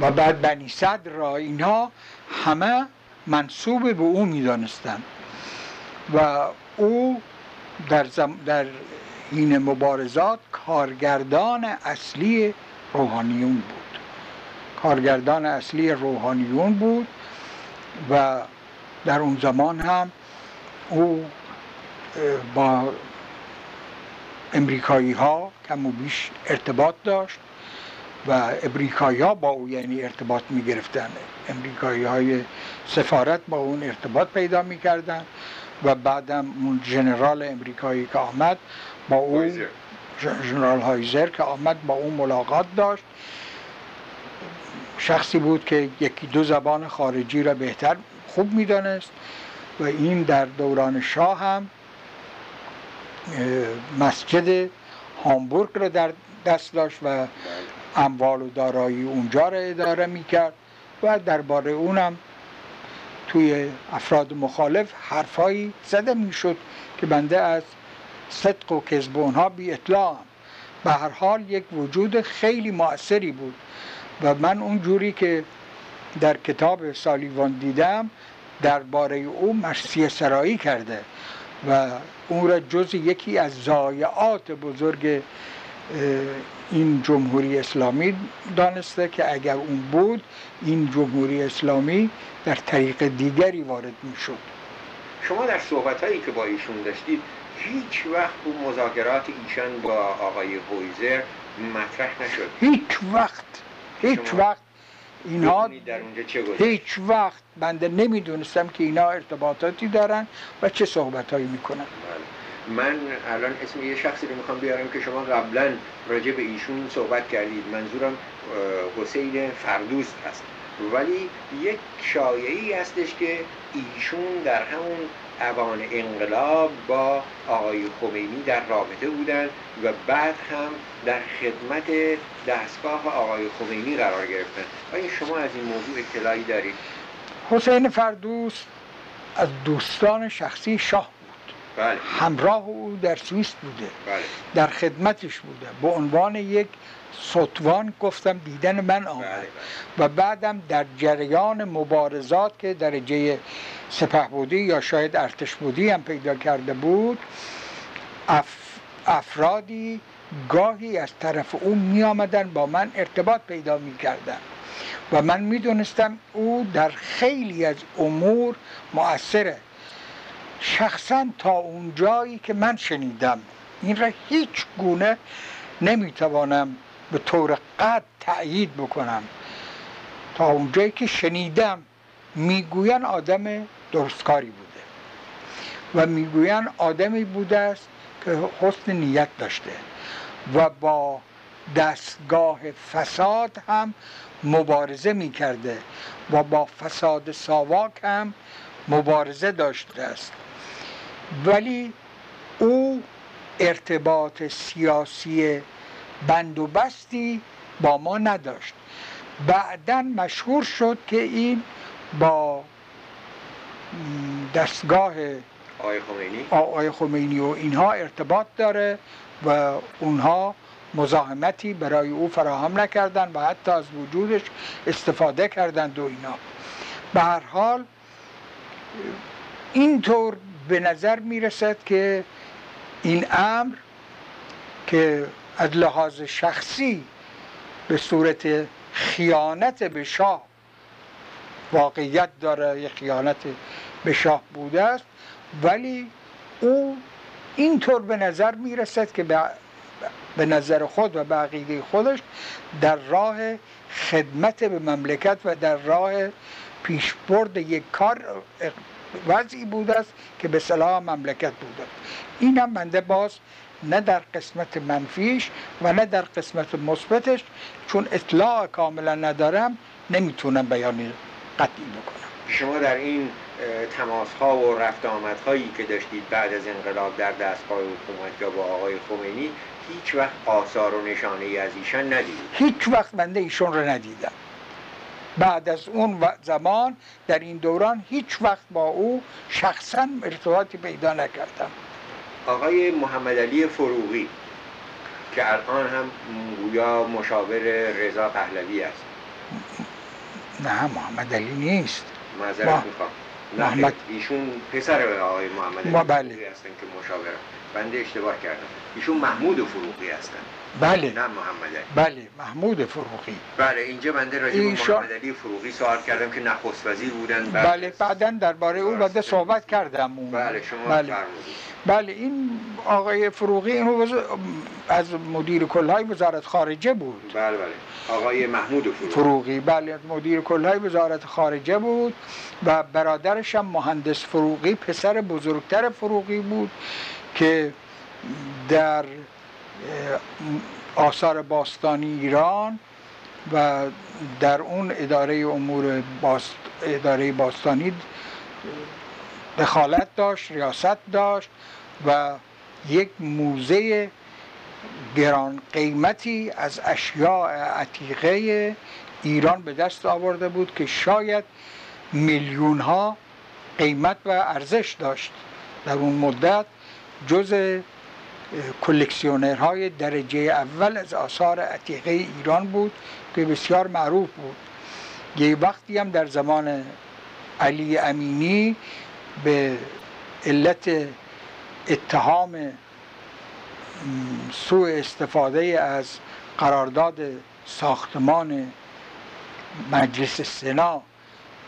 و بعد بنی صدر را اینها همه منصوب به او می‌دانستند. و او در, زم در این مبارزات کارگردان اصلی روحانیون بود. کارگردان اصلی روحانیون بود و در اون زمان هم او با امریکایی ها کم و بیش ارتباط داشت. و امریکایی ها با او یعنی ارتباط می گرفتن امریکایی های سفارت با اون ارتباط پیدا می کردن و بعدم اون جنرال امریکایی که آمد با او جنرال هایزر که آمد با اون ملاقات داشت. شخصی بود که یکی دو زبان خارجی را بهتر خوب می‌دانست و این در دوران شاه هم مسجد هامبورگ را در دست داشت و اموال و دارایی اونجا را اداره می‌کرد و درباره اونم توی افراد مخالف حرفایی زده می‌شد که بنده از صدق و کذب اونها بی اطلاعم به هر حال یک وجود خیلی مؤثری بود و من اونجوری که در کتاب سالیوان دیدم درباره او مرسی سرایی کرده و اون را جز یکی از ضایعات بزرگ این جمهوری اسلامی دانسته که اگر اون بود این جمهوری اسلامی در طریق دیگری وارد می‌شد. شما در صحبت هایی که با ایشون داشتید هیچ وقت اون مذاکرات ایشان با آقای هویزر مطرح نشد؟ هیچ وقت هیچ وقت. اینها هیچ وقت. بنده نمی‌دونستم که اینا ارتباطاتی دارن و چه صحبت هایی می‌کنن. بله. من الان اسم یه شخصی رو می‌خوام بیارم که شما قبلا راجع به ایشون صحبت کردید. منظورم حسین فردوست هست. ولی یک شایعی هستش که ایشون در همون اوان انقلاب با آقای خمینی در رابطه بودند و بعد هم در خدمت دستگاه آقای خمینی قرار گرفتن. آیا شما از این موضوع اطلاعی دارید؟ حسین فردوس از دوستان شخصی شاه بله. همراه او در سوئیس بوده. بله. در خدمتش بوده. به عنوان یک سطوان گفتم دیدن من آمد. بله، و بعدم در جریان مبارزات که درجه سپه بودی یا شاید ارتش بودی هم پیدا کرده بود اف... افرادی گاهی از طرف او می آمدن با من ارتباط پیدا می کردن و من می دونستم او در خیلی از امور مؤثره. شخصا تا اون جایی که من شنیدم این را هیچ گونه نمی توانم به طور قد تأیید بکنم. تا اونجایی که شنیدم می‌گوین آدم درستکاری بوده و می‌گوین آدمی بوده است که حسن نیت داشته و با دستگاه فساد هم مبارزه می‌کرده و با فساد ساواک هم مبارزه داشته است. ولی او ارتباط سیاسی بند و بستی با ما نداشت بعدا مشهور شد که این با دستگاه آقای خمینی. و اینها ارتباط داره و اونها مزاحمتی برای او فراهم نکردن و حتی از وجودش استفاده کردند و اینا به هر حال اینطور به نظر می‌رسد که این امر که از لحاظ شخصی به صورت خیانت به شاه واقعیت داره یه خیانت به شاه بوده است ولی او اینطور به نظر می‌رسد که به نظر خود و به عقیده خودش در راه خدمت به مملکت و در راه پیشبرد یک کار وضعی بوده است که به صلاح مملکت بوده. اینم بنده باز نه در قسمت منفیش و نه در قسمت مثبتش چون اطلاع کاملا ندارم نمی‌تونم بیانی قطعی بکنم. شما در این تماس ها و رفت آمد هایی که داشتید بعد از انقلاب در دستگاه حکومت یا با آقای خمینی هیچ وقت آثار و نشانه ای از ایشان ندیدید. هیچ وقت بنده ایشون رو ندیدم. بعد از اون زمان در این دوران هیچ وقت با او شخصا ارتباطی پیدا نکردم. آقای محمد علی فروغی که الان هم گویا مشاور رضا پهلوی است. نه محمد علی نیست. معذرت ما- می‌خوام. محمد- ایشون پسر آقای محمد ما علی بله. هستن که مشاورم بنده اشتباه کردم. ایشون محمود فروغی هستن. بله. نه محمد علی. بله محمود فروغی. بله اینجا بنده راجع به ایشان- محمد علی فروغی سوال کردم که نخست وزیر بودن بعد بله بعدا درباره او بعد صحبت کردم اون. بله شما بله. بله این آقای فروغی اینو از مدیر کلهای وزارت خارجه بود. بله بله. آقای محمود فروغی. فروغی بله از مدیر کلهای وزارت خارجه بود و برادرش هم مهندس فروغی پسر بزرگتر فروغی بود که در آثار باستانی ایران و در اون اداره امور باست اداره باستانی دخالت داشت ریاست داشت و یک موزه گران قیمتی از اشیاء عتیقه ایران به دست آورده بود که شاید میلیون ها قیمت و ارزش داشت. در اون مدت جز کلکسیونرهای درجه اول از آثار عتیقه ایران بود که بسیار معروف بود. یه وقتی هم در زمان علی امینی به علت اتهام سوء استفاده از قرارداد ساختمان مجلس سنا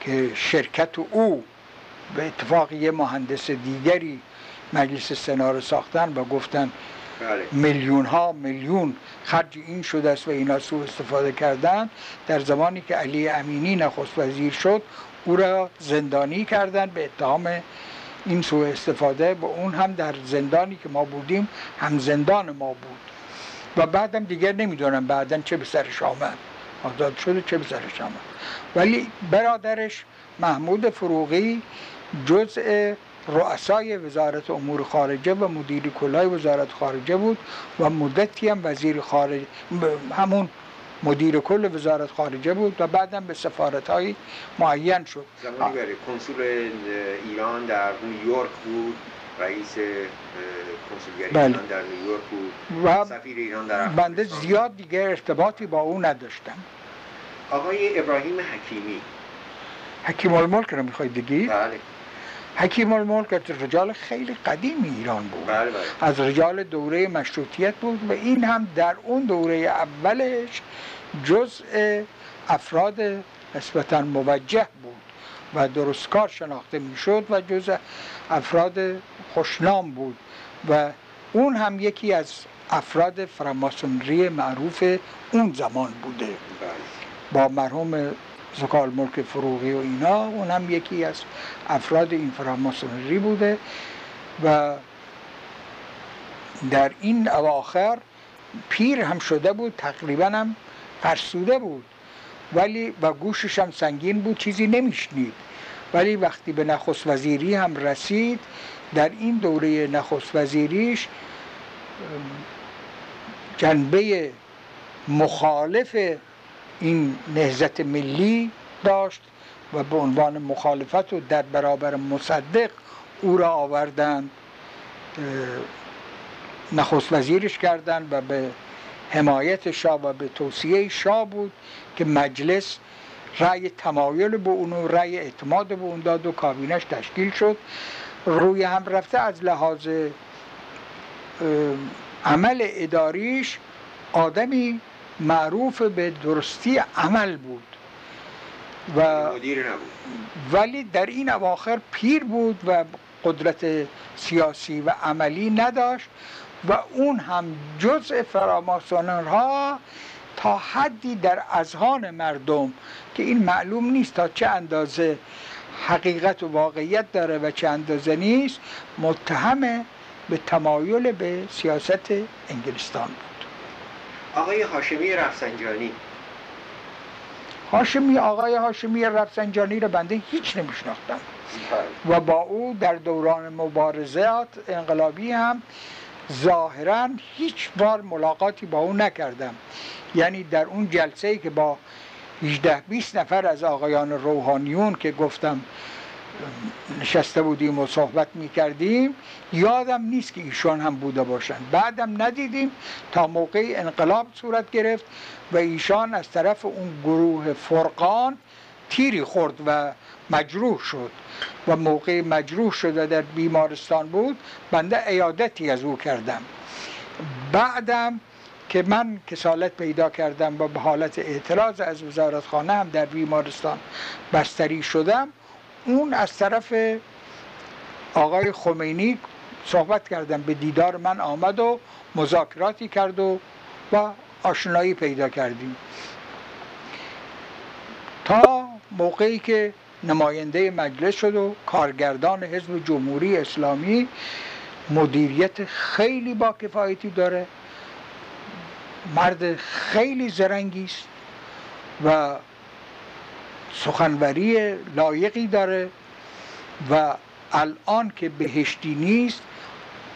که شرکت او به اتفاق یه مهندس دیگری مجلس سنا رو ساختن و گفتن بله. میلیون ها میلیون خرج این شده است و اینا سوء استفاده کردن. در زمانی که علی امینی نخست وزیر شد او را زندانی کردن به اتهام این سوء استفاده و اون هم در زندانی که ما بودیم هم زندان ما بود. و بعدم دیگر نمی‌دونم بعدا چه به سرش آمد. آزاد شده چه به سرش آمد. ولی برادرش محمود فروغی جزء رؤسای وزارت امور خارجه و مدیر کلای وزارت خارجه بود و مدتی هم وزیر خارج همون مدیر کل وزارت خارجه بود و بعدم به سفارت های معین شد. زمانی برای کنسول ایران در نیویورک بود رئیس کنسولگری بله. ایران در نیویورک بود. و سفیر ایران در بنده. زیاد دیگه ارتباطی با او نداشتم. آقای ابراهیم حکیمی. حکیم الملک رو می‌خواید بگید؟ بله. حکیم الملک از رجال خیلی قدیم ایران بود. بله بله. از رجال دوره مشروطیت بود و این هم در اون دوره اولش جزء افراد نسبتا موجه بود و درستکار شناخته می‌شد و جزء افراد خوشنام بود و اون هم یکی از افراد فراماسونری معروف اون زمان بوده. بله. با مرحوم زکال ملک فروغی و اینا. اون هم یکی از افراد این فراماسونری بوده و در این اواخر پیر هم شده بود تقریبا هم فرسوده بود. ولی و گوشش هم سنگین بود چیزی نمیشنید. ولی وقتی به نخست وزیری هم رسید در این دوره نخست وزیریش جنبه مخالف این نهزت ملی داشت و به عنوان مخالفت و در برابر مصدق او را آوردن اه، نخست وزیرش کردن و به حمایت شاه و به توصیه شاه بود که مجلس رأی تمایل به اون و رأی اعتماد به اون داد و کابینش تشکیل شد. روی هم رفته از لحاظ عمل اداریش آدمی معروف به درستی عمل بود و مدیر نبود. ولی در این اواخر پیر بود و قدرت سیاسی و عملی نداشت و اون هم جزء فراماسونرها تا حدی در اذهان مردم که این معلوم نیست تا چه اندازه حقیقت و واقعیت داره و چه اندازه نیست متهم به تمایل به سیاست انگلستان بود. آقای هاشمی رفسنجانی. هاشمی آقای هاشمی رفسنجانی رو بنده هیچ نمیشناختم. و با او در دوران مبارزات انقلابی هم ظاهرا هیچ بار ملاقاتی با او نکردم. یعنی در اون جلسه ای که با 18 20 نفر از آقایان روحانیون که گفتم نشسته بودیم و صحبت می کردیم یادم نیست که ایشان هم بوده باشند. بعدم ندیدیم. تا موقع انقلاب صورت گرفت و ایشان از طرف اون گروه فرقان تیری خورد و مجروح شد. و موقع مجروح شده در بیمارستان بود بنده ایادتی از او کردم. بعدم که من کسالت پیدا کردم و به حالت اعتراض از وزارت خانه هم در بیمارستان بستری شدم اون از طرف آقای خمینی صحبت کردم به دیدار من آمد و مذاکراتی کرد و و آشنایی پیدا کردیم. تا موقعی که نماینده مجلس شد و کارگردان حزب جمهوری اسلامی مدیریت خیلی با کفایتی داره مرد خیلی زرنگی است و سخنوری لایقی داره و الان که بهشتی نیست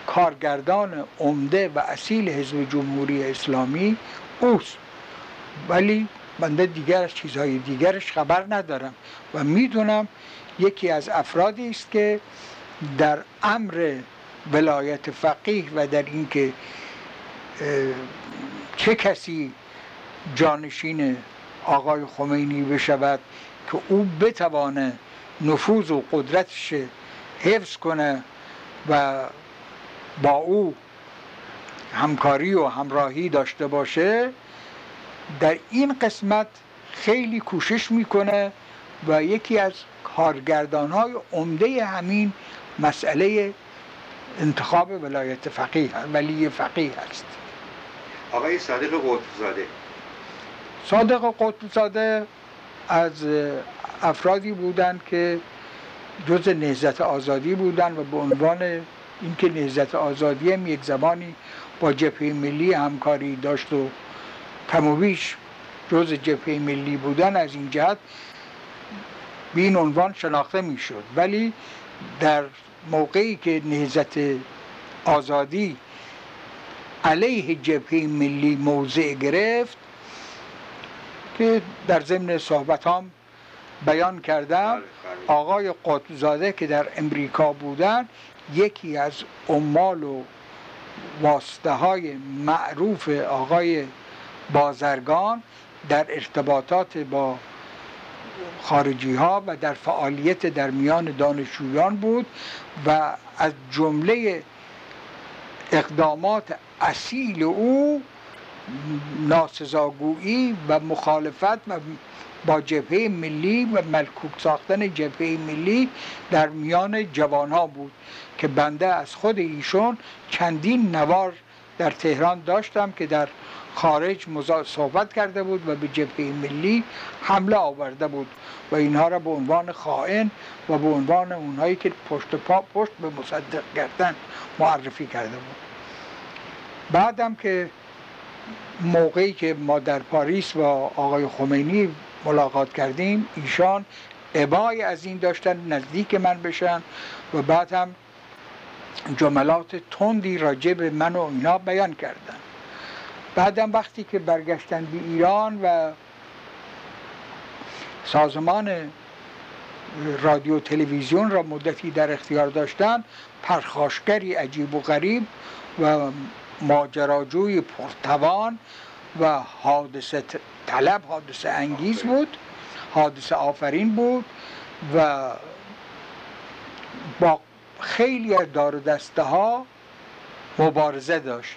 کارگردان عمده و اصیل حزب جمهوری اسلامی اوست. ولی بنده دیگر از چیزهای دیگرش خبر ندارم و می‌دونم یکی از افرادی است که در امر ولایت فقیه و در اینکه چه کسی جانشین آقای خمینی بشود که او بتوانه نفوذ و قدرتش حفظ کنه و با او همکاری و همراهی داشته باشه. در این قسمت خیلی کوشش می‌کنه و یکی از کارگردان های عمده همین مسئله انتخاب ولایت فقیه ولی فقیه هست آقای صادق قطبزاده. صادق قطبزاده از افرادی بودند که جز نهزت آزادی بودند و به عنوان اینکه نهزت آزادی هم یک زمانی با جبهه ملی همکاری داشت و کم و بیش جز جبهه ملی بودن از این جهت به این عنوان شناخته می‌شد. ولی در موقعی که نهزت آزادی علیه جبهه ملی موضع گرفت که در ضمن صحبت هم بیان کردم بله. آقای قطبزاده که در امریکا بودن یکی از عمال و واسطه های معروف آقای بازرگان در ارتباطات با خارجی ها و در فعالیت در میان دانشجویان بود و از جمله اقدامات اصیل او ناسزاگویی و مخالفت و با جبهه ملی و ملکوک ساختن جبهه ملی در میان جوان ها بود که بنده از خود ایشون چندین نوار در تهران داشتم که در خارج صحبت کرده بود و به جبهه ملی حمله آورده بود و اینها را به عنوان خائن و به عنوان اونهایی که پشت پا پشت به مصدق کردن معرفی کرده بود. بعدم که موقعی که ما در پاریس با آقای خمینی ملاقات کردیم ایشان عبای از این داشتن نزدیک من بشن و بعد هم جملات تندی راجع به من و اینا بیان کردن. بعدم وقتی که برگشتن به ایران و سازمان رادیو تلویزیون را مدتی در اختیار داشتن پرخاشگری عجیب و غریب و ماجراجوی پرتوان و حادثه طلب حادثه انگیز بود حادثه آفرین بود و با خیلی از دار دسته ها مبارزه داشت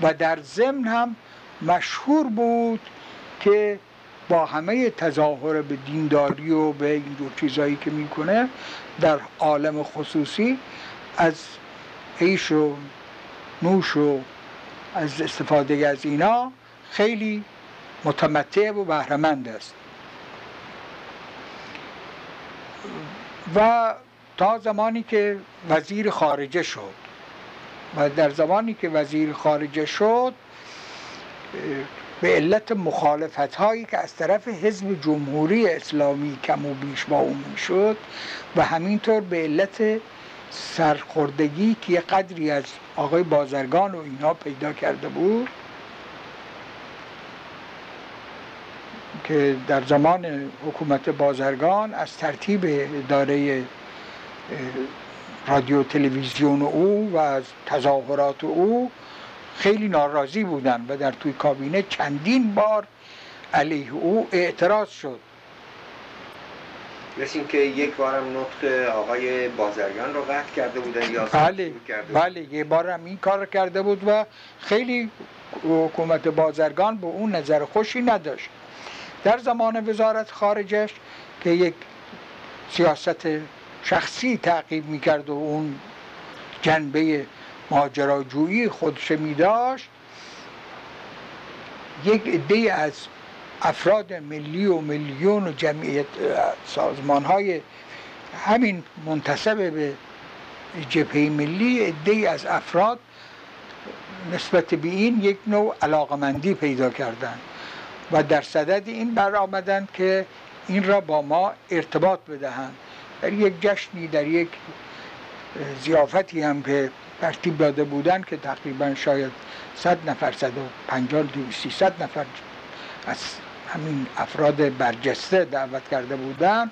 و در ضمن هم مشهور بود که با همه تظاهر به دینداری و به اینجور چیزایی که می‌کنه در عالم خصوصی از عیش و نوش و از استفاده از اینا خیلی متمتع و بهرمند است. و تا زمانی که وزیر خارجه شد و در زمانی که وزیر خارجه شد به علت مخالفت هایی که از طرف حزب جمهوری اسلامی کم و بیش با اون شد و همینطور به علت سرخوردگی که قدری از آقای بازرگان و اینها پیدا کرده بود که در زمان حکومت بازرگان از ترتیب اداره رادیو تلویزیون او و از تظاهرات او خیلی ناراضی بودن و در توی کابینه چندین بار علیه او اعتراض شد. مثل اینکه یک بارم نطق آقای بازرگان رو قطع کرده بودن یا بله بله یه بارم این کار کرده بود و خیلی حکومت بازرگان به اون نظر خوشی نداشت. در زمان وزارت خارجش که یک سیاست شخصی تعقیب می‌کرد و اون جنبه ماجراجویی خودش می داشت یک عده از افراد ملی و میلیون و جمعیت سازمان های همین منتصب به جبهه ملی عده از افراد نسبت به این یک نوع علاقمندی پیدا کردند و در صدد این برآمدند که این را با ما ارتباط بدهند. در یک جشنی در یک زیافتی هم که ترتیب داده بودن که تقریبا شاید 100 نفر 150 300 نفر از همین افراد برجسته دعوت کرده بودن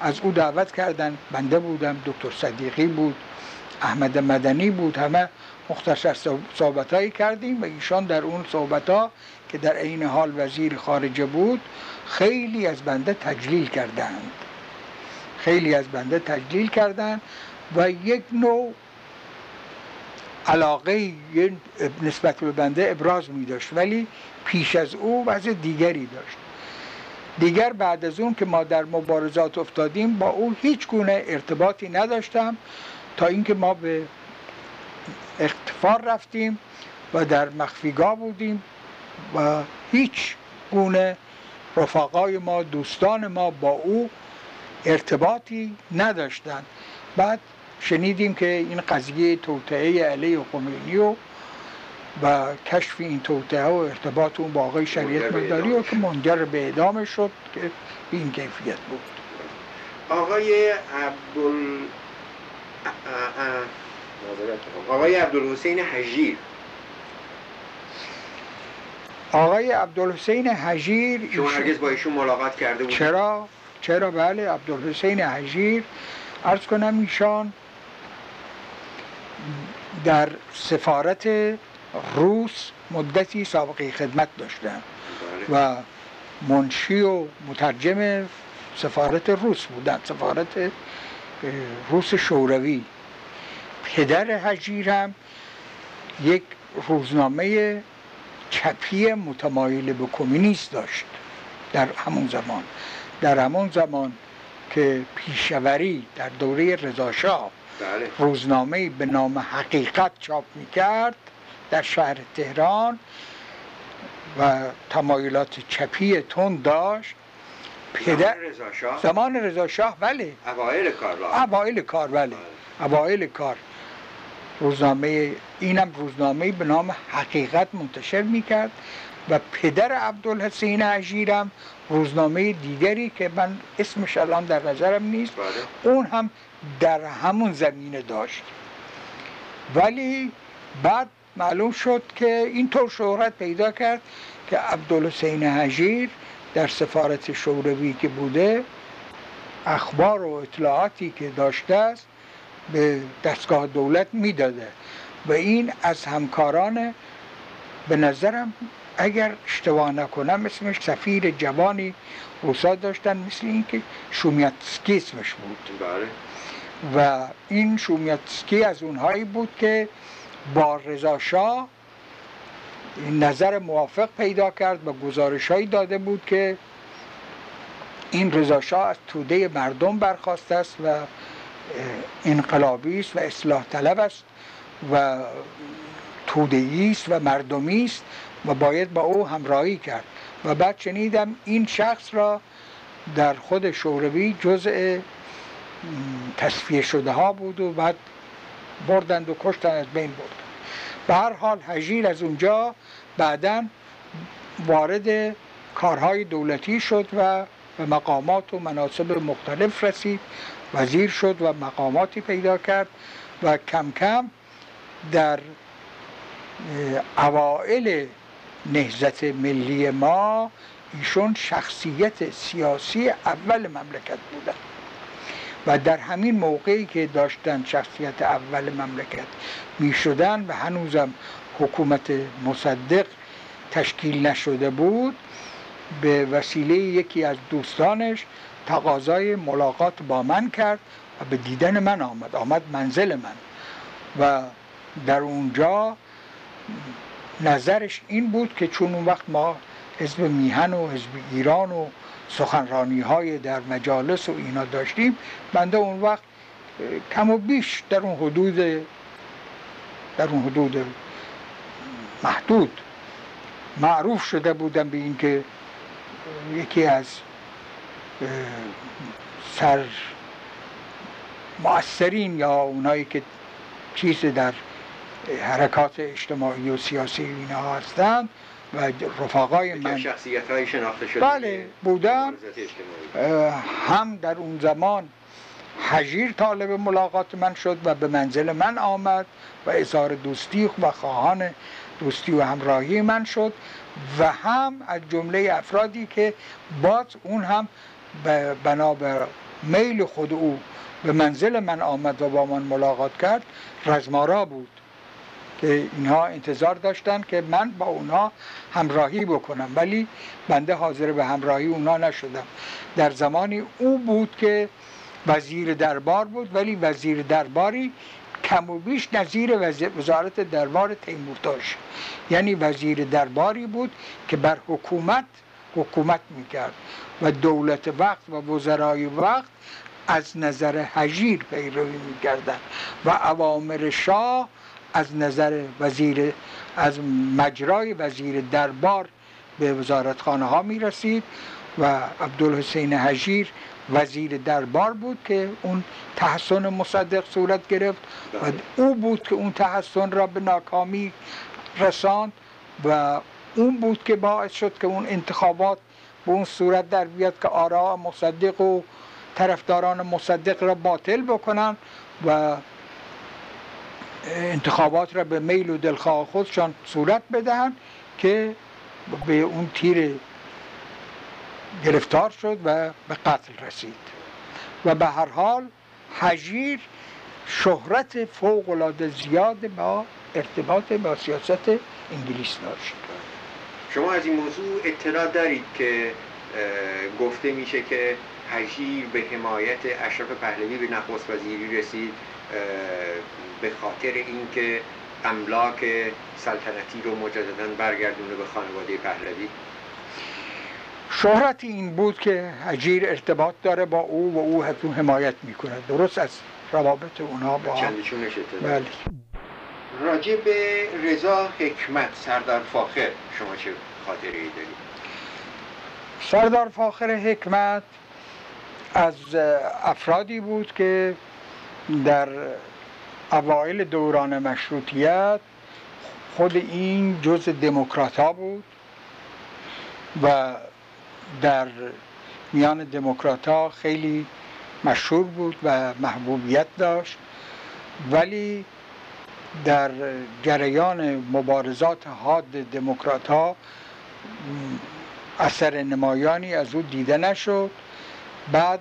از او دعوت کردن بنده بودم دکتر صدیقی بود احمد مدنی بود همه مختصر صحبت هایی کردیم و ایشان در اون صحبت ها که در عین حال وزیر خارجه بود خیلی از بنده تجلیل کردند. خیلی از بنده تجلیل کردند و یک نوع علاقه نسبت به بنده ابراز می داشت ولی پیش از او وضع دیگری داشت. دیگر بعد از اون که ما در مبارزات افتادیم با او هیچ گونه ارتباطی نداشتم تا اینکه ما به اختفار رفتیم و در مخفیگاه بودیم و هیچ گونه رفقای ما دوستان ما با او ارتباطی نداشتند. بعد شنیدیم که این قضیه توطعه علیه خمینی و و کشف این توطعه و ارتباط اون با آقای شریعت مداری و که منجر به اعدام شد که این کیفیت بود. آقای عبدال آقای عبدالحسین حجیر. آقای عبدالحسین حجیر شما هرگز با ایشون ملاقات کرده بود چرا؟ چرا؟ بله عبدالحسین حجیر ارز کنم ایشان در سفارت روس مدتی سابقه خدمت داشتن بله. و منشی و مترجم سفارت روس بودن سفارت روس شوروی پدر حجیر هم یک روزنامه چپی متمایل به کمونیست داشت در همون زمان در همون زمان که پیشوری در دوره رضاشاه بله. روزنامه به نام حقیقت چاپ می‌کرد در شهر تهران و تمایلات چپی تون داشت. پدر زمان رضا شاه. بله. اوایل کار اوایل کار بله. اوایل کار. روزنامه اینم روزنامه به نام حقیقت منتشر می‌کرد و پدر عبدالحسین عجیرم روزنامه دیگری که من اسمش الان در نظرم نیست بله. اون هم در همون زمینه داشت. ولی بعد معلوم شد که اینطور شهرت پیدا کرد که عبدالحسین حجیر در سفارت شوروی که بوده اخبار و اطلاعاتی که داشته است به دستگاه دولت می‌داده. و این از همکاران به نظرم اگر اشتباه نکنم اسمش سفیر جوانی روسا داشتن مثل اینکه شومیتسکی اسمش بود. بله. و این شومیتسکی از اونهایی بود که با رضا شاه نظر موافق پیدا کرد و گزارش هایی داده بود که این رضا شاه از توده مردم برخواست است و انقلابی است و اصلاح طلب است و توده است و مردمی است و باید با او همراهی کرد. و بعد شنیدم این شخص را در خود شوروی جزء تصفیه شده ها بود و بعد بردند و کشتن از بین بردند به هر حال هجیر از اونجا بعدا وارد کارهای دولتی شد و به مقامات و مناسب مختلف رسید وزیر شد و مقاماتی پیدا کرد و کم کم در اوائل نهزت ملی ما ایشون شخصیت سیاسی اول مملکت بودن. و در همین موقعی که داشتن شخصیت اول مملکت می شدن و هنوزم حکومت مصدق تشکیل نشده بود به وسیله یکی از دوستانش تقاضای ملاقات با من کرد و به دیدن من آمد آمد منزل من. و در اونجا نظرش این بود که چون اون وقت ما حزب میهن و حزب ایران و سخنرانی های در مجالس و اینا داشتیم. بنده اون وقت کم و بیش در اون حدود در اون حدود محدود معروف شده بودم به اینکه یکی از سر مؤثرین یا اونایی که چیز در حرکات اجتماعی و سیاسی اینا هستند و رفقای من. شخصیت های شناخته شده بله بودم هم در اون زمان حجیر طالب ملاقات من شد و به منزل من آمد و اظهار دوستی و خواهان دوستی و همراهی من شد و هم از جمله افرادی که باز اون هم بنا به میل خود او به منزل من آمد و با من ملاقات کرد رزمارا بود. که اینها انتظار داشتن که من با اونها همراهی بکنم ولی بنده حاضر به همراهی اونها نشدم. در زمانی او بود که وزیر دربار بود ولی وزیر درباری کم و بیش نظیر وزارت دربار تیمورتاش یعنی وزیر درباری بود که بر حکومت حکومت می‌کرد و دولت وقت و وزرای وقت از نظر حجیر پیروی می‌کردن و اوامر شاه از نظر وزیر از مجرای وزیر دربار به وزارتخانه ها می رسید و عبدالحسین حجیر وزیر دربار بود که اون تحسن مصدق صورت گرفت و. او بود که اون تحسن را به ناکامی رساند و اون بود که باعث شد که اون انتخابات به اون صورت در بیاد که آرا مصدق و طرفداران مصدق را باطل بکنن و انتخابات را به میل و دلخواه خودشان صورت بدهند که به اون تیر گرفتار شد و به قتل رسید. و به هر حال حجیر شهرت فوق العاده زیاد با ارتباط با سیاست انگلیس داشت. شما از این موضوع اطلاع دارید که گفته میشه که حجیر به حمایت اشرف پهلوی به نخست وزیری رسید. به خاطر اینکه املاک سلطنتی رو مجددا برگردونه به خانواده پهلوی. شهرت این بود که حجیر ارتباط داره با او و او حتو حمایت می‌کنه درست از روابط اونها با بله. راجع به رضا حکمت سردار فاخر شما چه خاطره ای دارید؟ سردار فاخر حکمت از افرادی بود که در اوایل دوران مشروطیت خود این جز دموکرات ها بود و در میان دموکرات ها خیلی مشهور بود و محبوبیت داشت. ولی در جریان مبارزات حاد دموکرات ها اثر نمایانی از او دیده نشد. بعد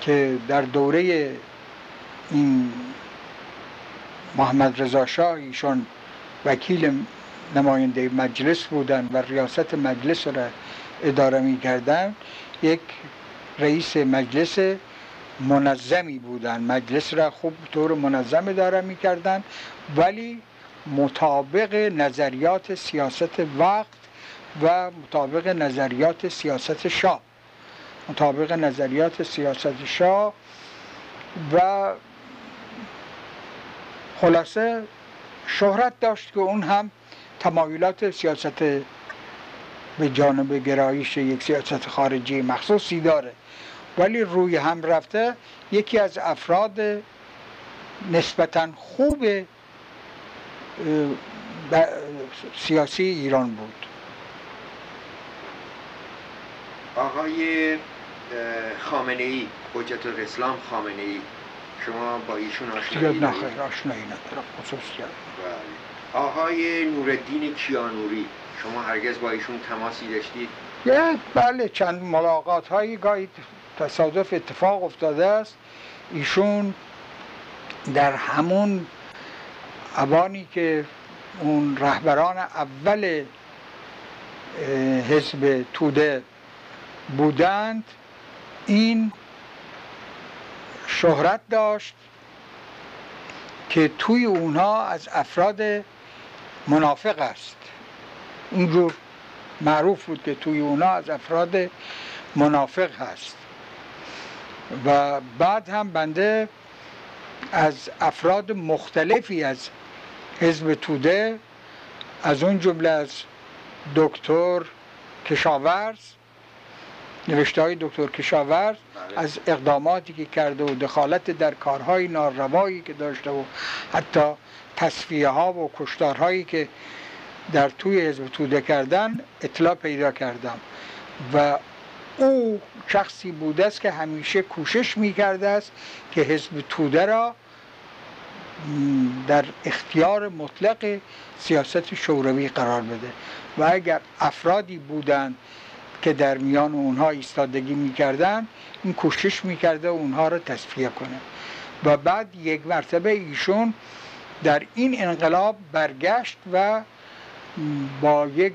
که در دوره این محمد رضا شاه ایشون وکیل نماینده مجلس بودن و ریاست مجلس را اداره می کردن یک رئیس مجلس منظمی بودن. مجلس را خوب طور منظم اداره می کردن ولی مطابق نظریات سیاست وقت و مطابق نظریات سیاست شاه. مطابق نظریات سیاست شاه و خلاصه شهرت داشت که اون هم تمایلات سیاست به جانب گرایش یک سیاست خارجی مخصوصی داره. ولی روی هم رفته یکی از افراد نسبتا خوب سیاسی ایران بود. آقای خامنه ای حجت الاسلام خامنه ای شما با ایشون آشنایی نه خیر آشنایی ندارم خصوصیت بله. آقای نوردین کیانوری شما هرگز با ایشون تماسی داشتید؟ بله چند ملاقات هایی گاهی تصادف اتفاق افتاده است ایشون در همون اوانی که اون رهبران اول حزب توده بودند این شهرت داشت که توی اونها از افراد منافق است. اینجور معروف بود که توی اونها از افراد منافق هست. و بعد هم بنده از افراد مختلفی از حزب توده از اون جمله از دکتر کشاورز نوشته های دکتر کشاورز بله. از اقداماتی که کرده و دخالت در کارهای ناروایی که داشته و حتی تصفیه ها و کشتارهایی که در توی حزب توده کردن اطلاع پیدا کردم و او شخصی بوده است که همیشه کوشش می‌کرده است که حزب توده را در اختیار مطلق سیاست شوروی قرار بده و اگر افرادی بودند که در میان اونها ایستادگی می‌کردن این کوشش می‌کرده اونها را تصفیه کنه. و بعد یک مرتبه ایشون در این انقلاب برگشت و با یک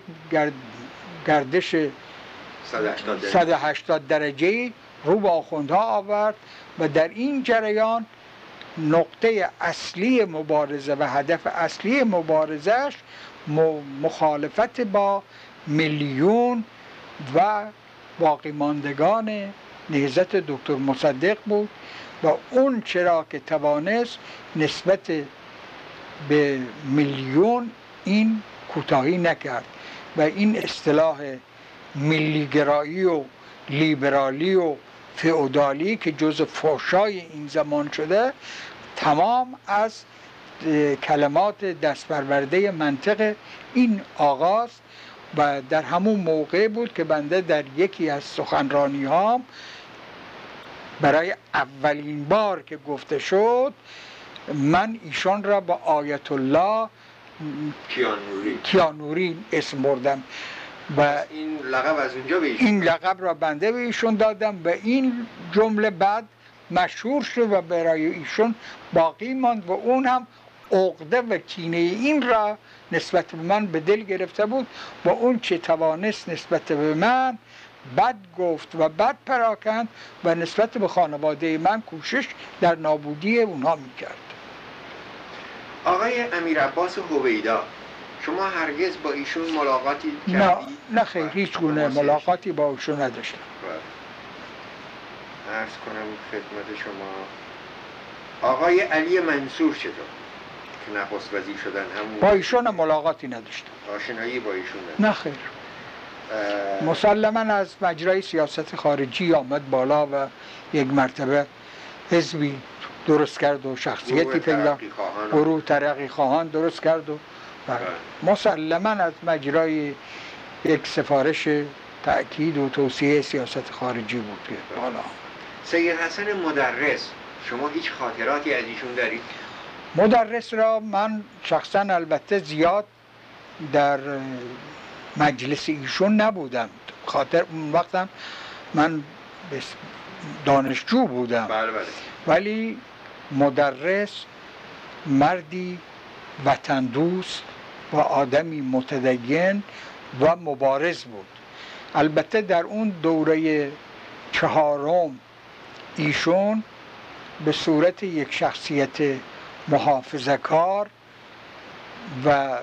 گردش 180 درجه. رو به آخوندها آورد و در این جریان نقطه اصلی مبارزه و هدف اصلی مبارزش مخالفت با میلیون و باقی ماندگان نهزت دکتر مصدق بود و اون چرا که توانست نسبت به میلیون این کوتاهی نکرد و این اصطلاح ملیگرایی و لیبرالی و فئودالی که جز فوشای این زمان شده تمام از کلمات دستپرورده منطق این آغاز و در همون موقع بود که بنده در یکی از سخنرانی ها برای اولین بار که گفته شد من ایشان را با آیت الله کیانوری اسم بردم و این لقب از اونجا به این لقب را بنده به ایشون دادم. و این جمله بعد مشهور شد و برای ایشون باقی ماند و اون هم عقده و کینه این را نسبت به من به دل گرفته بود. و اون چه توانست نسبت به من بد گفت و بد پراکند و نسبت به خانواده من کوشش در نابودی اونها می‌کرد. آقای امیر عباس هویدا شما هرگز با ایشون ملاقاتی کردید؟ نه نه خیر هیچ گونه ملاقاتی با ایشون نداشتم. ارز کنم خدمت شما. آقای علی منصور چطور؟ نخست وزیر شدن هم با ایشون ملاقاتی نداشتم. آشنایی با ایشون نه خیر. مسلما از مجرای سیاست خارجی آمد بالا و یک مرتبه حزبی درست کرد و شخصیتی پیدا گروه ترقی خواهان درست کرد و بله. مسلما از مجرای یک سفارش تأکید و توصیه سیاست خارجی بود که بالا سید حسن مدرس شما هیچ خاطراتی از ایشون دارید؟ مدرس را من شخصا البته زیاد در مجلس ایشون نبودم. خاطر اون وقتم من دانشجو بودم. بله بله. ولی مدرس مردی وطن دوست و آدمی متدین و مبارز بود. البته در اون دوره چهارم ایشون به صورت یک شخصیت محافظه کار و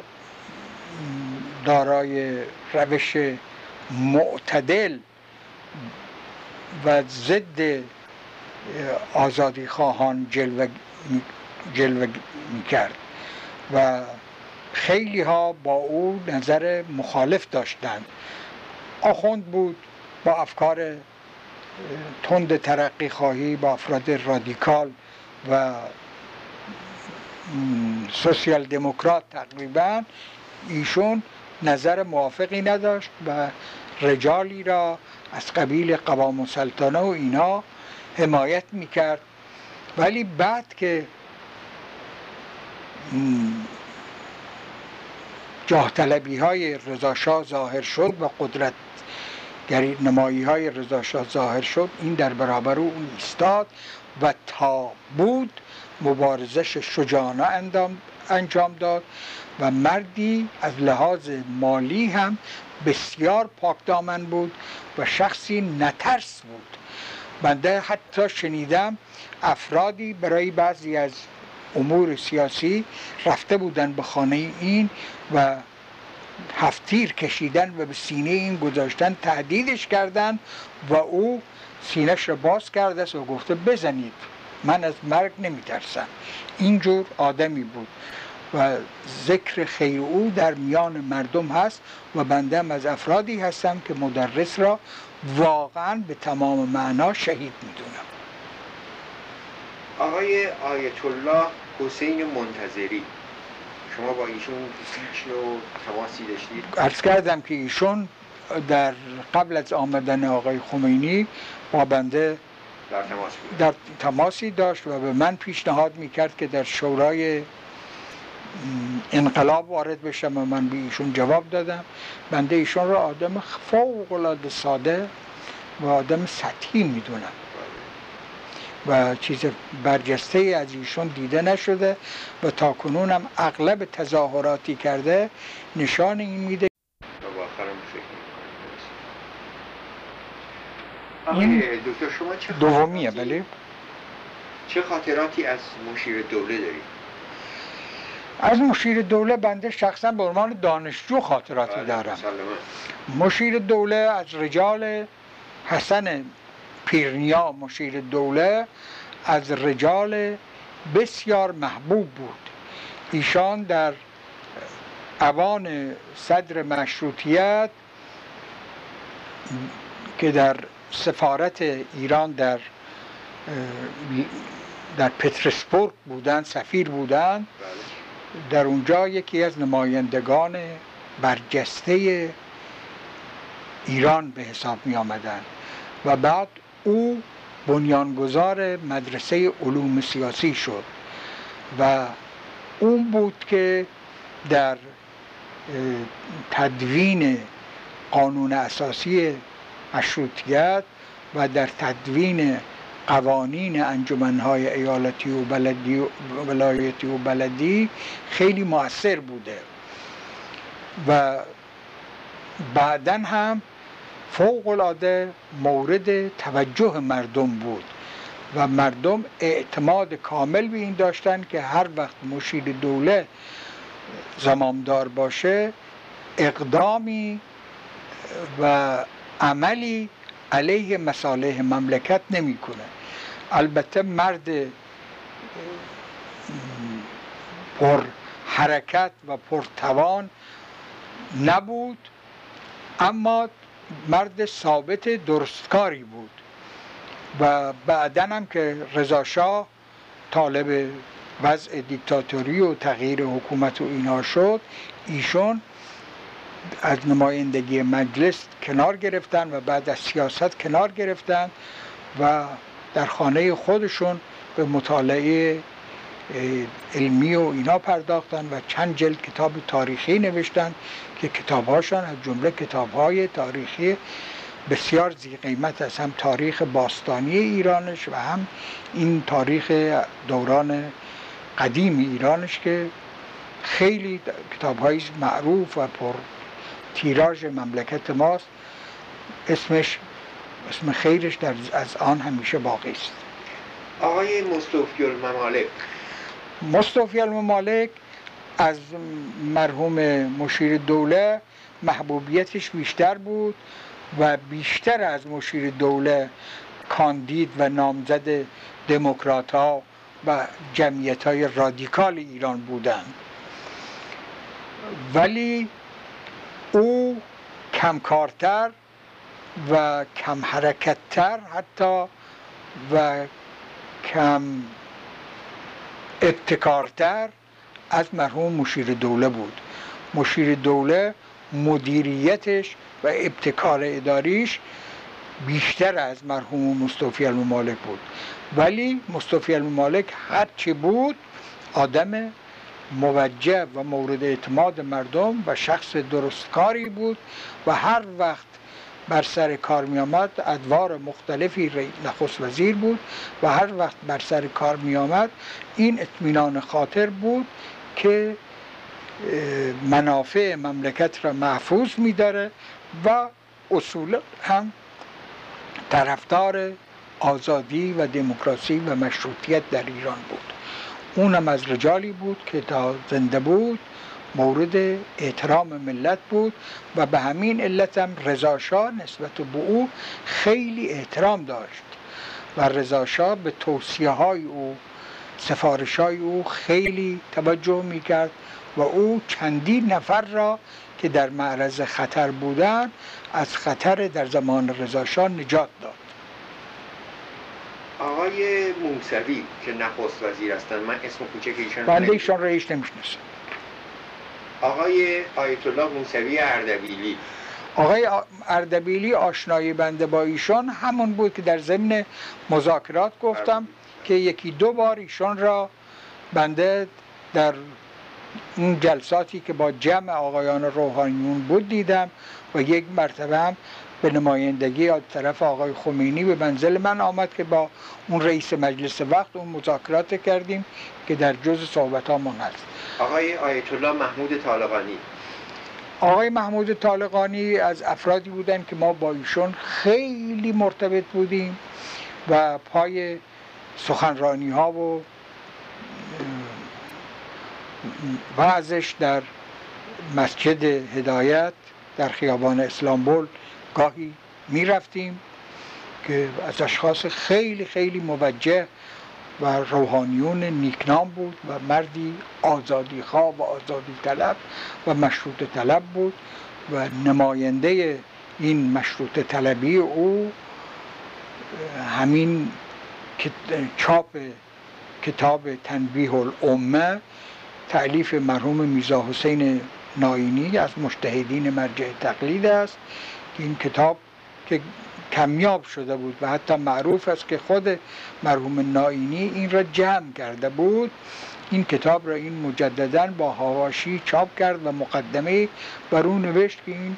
دارای روش معتدل و ضد آزادی خواهان جلوه, جلوه می کرد و خیلی ها با او نظر مخالف داشتند. آخوند بود با افکار تند ترقی خواهی با افراد رادیکال و سوسیال دموکرات تقریبا ایشون نظر موافقی نداشت و رجالی را از قبیل قوام سلطانه و اینا حمایت می‌کرد. ولی بعد که جاه طلبی های رضاشاه ظاهر شد و قدرت نمایی های رضاشاه ظاهر شد این در برابر او ایستاد و تا بود مبارزش شجاعانه انجام داد و مردی از لحاظ مالی هم بسیار پاکدامن بود و شخصی نترس بود. بنده حتی شنیدم افرادی برای بعضی از امور سیاسی رفته بودن به خانه این و هفتیر کشیدن و به سینه این گذاشتن تهدیدش کردن و او سینهش را باز کرده و گفته بزنید من از مرگ نمیترسم. اینجور آدمی بود و ذکر خیر او در میان مردم هست و بنده از افرادی هستم که مدرس را واقعا به تمام معنا شهید می‌دونم. آقای آیت الله حسین منتظری. شما با ایشون هیچ نوع تماسی داشتید؟ ارز کردم که ایشون در قبل از آمدن آقای خمینی با بنده در تماس در تماسی داشت و به من پیشنهاد می‌کرد که در شورای انقلاب وارد بشم و من به ایشون جواب دادم. بنده ایشون را آدم فوق العاده ساده و آدم سطحی می‌دونم. و چیز برجسته از ایشون دیده نشده و تا کنونم اغلب تظاهراتی کرده نشان این میده این دکتر شما چه دومیه بله چه خاطراتی از مشیر دوله دارید؟ از مشیر دوله بنده شخصا به عنوان دانشجو خاطراتی بله، دارم. مشیر دوله از رجال حسن پیرنیا مشیر دوله از رجال بسیار محبوب بود ایشان در اوان صدر مشروطیت که در سفارت ایران در در پترسبورگ بودن سفیر بودن. در اونجا یکی از نمایندگان برجسته ایران به حساب می آمدن و بعد او بنیانگذار مدرسه علوم سیاسی شد و اون بود که در تدوین قانون اساسی مشروطیت و در تدوین قوانین انجمنهای ایالتی و بلدی و ولایتی و بلدی خیلی موثر بوده و بعدا هم فوق العاده مورد توجه مردم بود و مردم اعتماد کامل به این داشتن که هر وقت مشیر دوله زمامدار باشه اقدامی و عملی علیه مصالح مملکت نمی‌کنه. البته مرد پر حرکت و پرتوان نبود اما مرد ثابت درستکاری بود و بعدا هم که رضا شاه طالب وضع دیکتاتوری و تغییر حکومت و اینها شد ایشون از نمایندگی مجلس کنار گرفتن و بعد از سیاست کنار گرفتن و در خانه خودشون به مطالعه علمی و اینا پرداختن و چند جلد کتاب تاریخی نوشتن که کتابهاشان از جمله کتابهای تاریخی بسیار زی قیمت است هم تاریخ باستانی ایرانش و هم این تاریخ دوران قدیم ایرانش که خیلی کتاب معروف و پر تیراژ مملکت ماست. اسمش اسم خیرش در از آن همیشه باقی است. آقای مصطفی الممالک. مصطفی الممالک از مرحوم مشیر دوله محبوبیتش بیشتر بود و بیشتر از مشیر دوله کاندید و نامزد دموکرات ها و جمعیت های رادیکال ایران بودند. ولی او کمکارتر و کم حرکتتر حتی و کم ابتکارتر از مرحوم مشیر دوله بود. مشیر دوله مدیریتش و ابتکار اداریش بیشتر از مرحوم مصطفی الممالک بود. ولی مصطفی الممالک هرچی بود آدم موجه و مورد اعتماد مردم و شخص درستکاری بود و هر وقت بر سر کار می آمد ادوار مختلفی نخست وزیر بود و هر وقت بر سر کار می آمد این اطمینان خاطر بود که منافع مملکت را محفوظ می داره و اصول هم طرفدار آزادی و دموکراسی و مشروطیت در ایران بود. اونم از رجالی بود که تا زنده بود مورد احترام ملت بود و به همین علت هم رضاشاه نسبت به او خیلی احترام داشت و رضاشاه به توصیه های او سفارش های او خیلی توجه می کرد و او چندین نفر را که در معرض خطر بودند از خطر در زمان رضاشاه نجات داد. آقای موسوی که نخست وزیر هستند من اسم کوچک ایشان بنده ایشان را هیچ نمی‌شناسم. آقای آیت الله موسوی اردبیلی. آقای اردبیلی آشنایی بنده با ایشان همون بود که در ضمن مذاکرات گفتم که یکی دو بار ایشان را بنده در اون جلساتی که با جمع آقایان روحانیون بود دیدم و یک مرتبه هم به نمایندگی از طرف آقای خمینی به منزل من آمد که با اون رئیس مجلس وقت اون مذاکرات کردیم که در جز صحبت هست. آقای آیت الله محمود طالقانی. آقای محمود طالقانی از افرادی بودن که ما با ایشون خیلی مرتبط بودیم و پای سخنرانی ها و بعضش در مسجد هدایت در خیابان اسلامبول گاهی می رفتیم که از اشخاص خیلی خیلی موجه و روحانیون نیکنام بود و مردی آزادی خواه و آزادی طلب و مشروط طلب بود و نماینده این مشروط طلبی او همین چاپ کتاب تنبیه الامه تعلیف مرحوم میزا حسین ناینی از مشتهدین مرجع تقلید است. این کتاب که کمیاب شده بود و حتی معروف است که خود مرحوم ناینی این را جمع کرده بود. این کتاب را این مجددا با هواشی چاپ کرد و مقدمه بر اون نوشت که این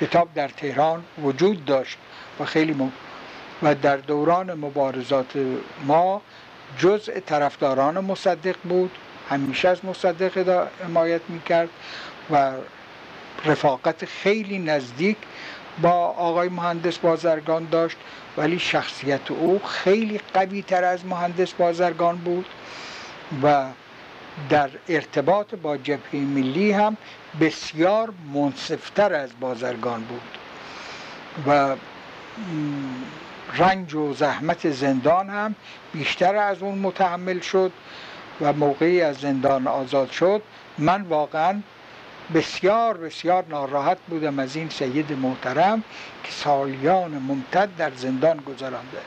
کتاب در تهران وجود داشت و خیلی م... و در دوران مبارزات ما جزء طرفداران مصدق بود. همیشه از مصدق حمایت می‌کرد و رفاقت خیلی نزدیک با آقای مهندس بازرگان داشت ولی شخصیت او خیلی قوی تر از مهندس بازرگان بود و در ارتباط با جبهه ملی هم بسیار منصفتر از بازرگان بود و رنج و زحمت زندان هم بیشتر از اون متحمل شد و موقعی از زندان آزاد شد من واقعا بسیار بسیار ناراحت بودم از این سید محترم که سالیان ممتد در زندان گذرانده.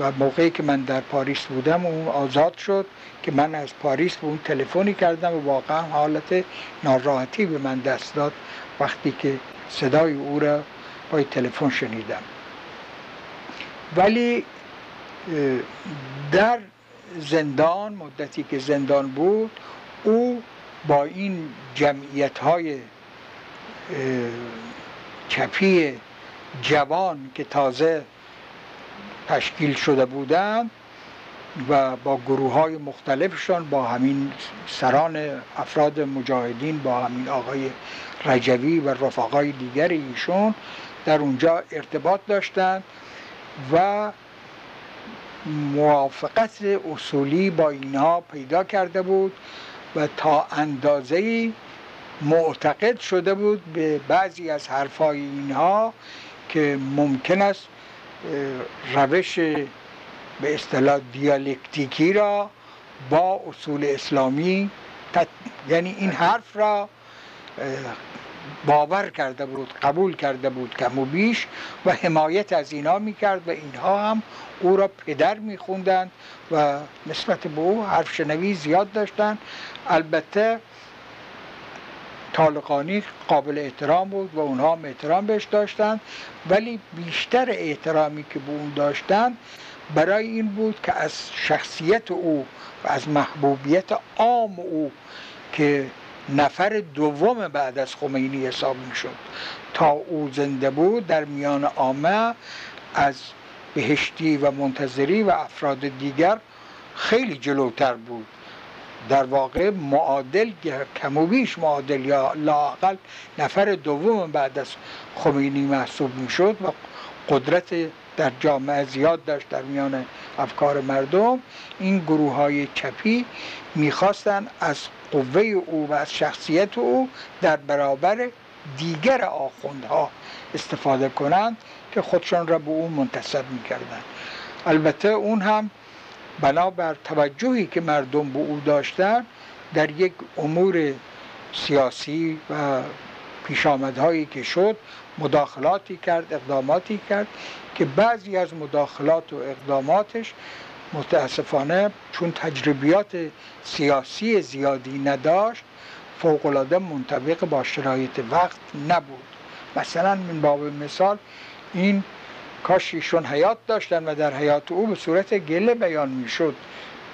و موقعی که من در پاریس بودم اون آزاد شد که من از پاریس به اون تلفنی کردم و واقعا حالت ناراحتی به من دست داد وقتی که صدای او را پای تلفن شنیدم. ولی در زندان مدتی که زندان بود او با این جمعیت های چپی جوان که تازه تشکیل شده بودند و با گروه های مختلفشان با همین سران افراد مجاهدین با همین آقای رجوی و رفقای دیگر ایشون در اونجا ارتباط داشتند و موافقت اصولی با اینها پیدا کرده بود. و تا اندازه معتقد شده بود به بعضی از حرفای اینها که ممکن است روش به اصطلاح دیالکتیکی را با اصول اسلامی یعنی این حرف را باور کرده بود قبول کرده بود کم و بیش و حمایت از اینها می‌کرد و اینها هم او را پدر میخوندند و نسبت به او حرف شنوی زیاد داشتند. البته طالقانی قابل احترام بود و اونها هم احترام بهش داشتند ولی بیشتر احترامی که به اون داشتند برای این بود که از شخصیت او و از محبوبیت عام او که نفر دوم بعد از خمینی حساب می شد تا او زنده بود در میان عامه از بهشتی و منتظری و افراد دیگر خیلی جلوتر بود. در واقع معادل کم و بیش معادل یا لاقل نفر دوم بعد از خمینی محسوب می شد و قدرت در جامعه زیاد داشت در میان افکار مردم این گروه های چپی می‌خواستن از قوه او و از شخصیت او در برابر دیگر آخوندها استفاده کنند که خودشان را به او منتصب می‌کردند. البته اون هم بنابر توجهی که مردم به او داشتن در یک امور سیاسی و پیشامدهایی که شد مداخلاتی کرد اقداماتی کرد که بعضی از مداخلات و اقداماتش متاسفانه چون تجربیات سیاسی زیادی نداشت فوقالعاده منطبق با شرایط وقت نبود. مثلا من باب مثال این کاش ایشون حیات داشتن و در حیات او به صورت گله بیان می‌شد.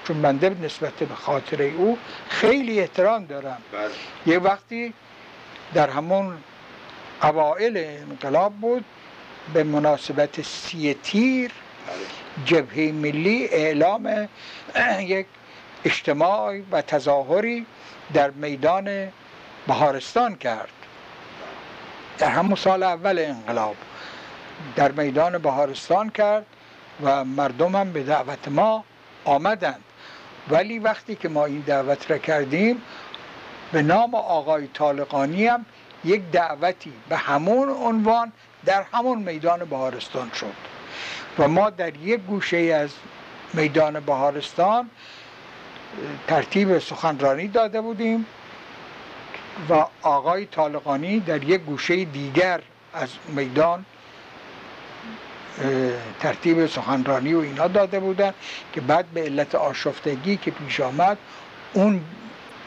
چون بنده نسبت به خاطر او خیلی احترام دارم. بله. یه وقتی در همون اوائل انقلاب بود به مناسبت سی تیر. جبهه ملی اعلام یک اجتماع و تظاهری در میدان بهارستان کرد در همون سال اول انقلاب در میدان بهارستان کرد و مردم هم به دعوت ما آمدند ولی وقتی که ما این دعوت را کردیم به نام آقای طالقانی هم یک دعوتی به همون عنوان در همون میدان بهارستان شد. و ما در یک گوشه از میدان بهارستان ترتیب سخنرانی داده بودیم و آقای طالقانی در یک گوشه دیگر از میدان ترتیب سخنرانی و اینا داده بودن که بعد به علت آشفتگی که پیش آمد اون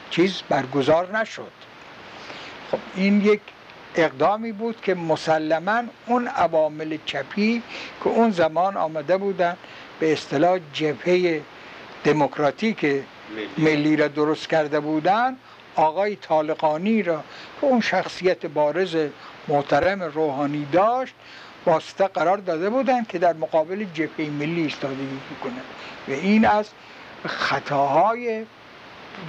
چیز برگزار نشد. خب این یک اقدامی بود که مسلما اون عوامل چپی که اون زمان آمده بودن به اصطلاح جبهه دموکراتیک ملی. را درست کرده بودن آقای طالقانی را که اون شخصیت بارز محترم روحانی داشت واسطه قرار داده بودند که در مقابل جبهه ملی ایستادگی کنه و این از خطاهای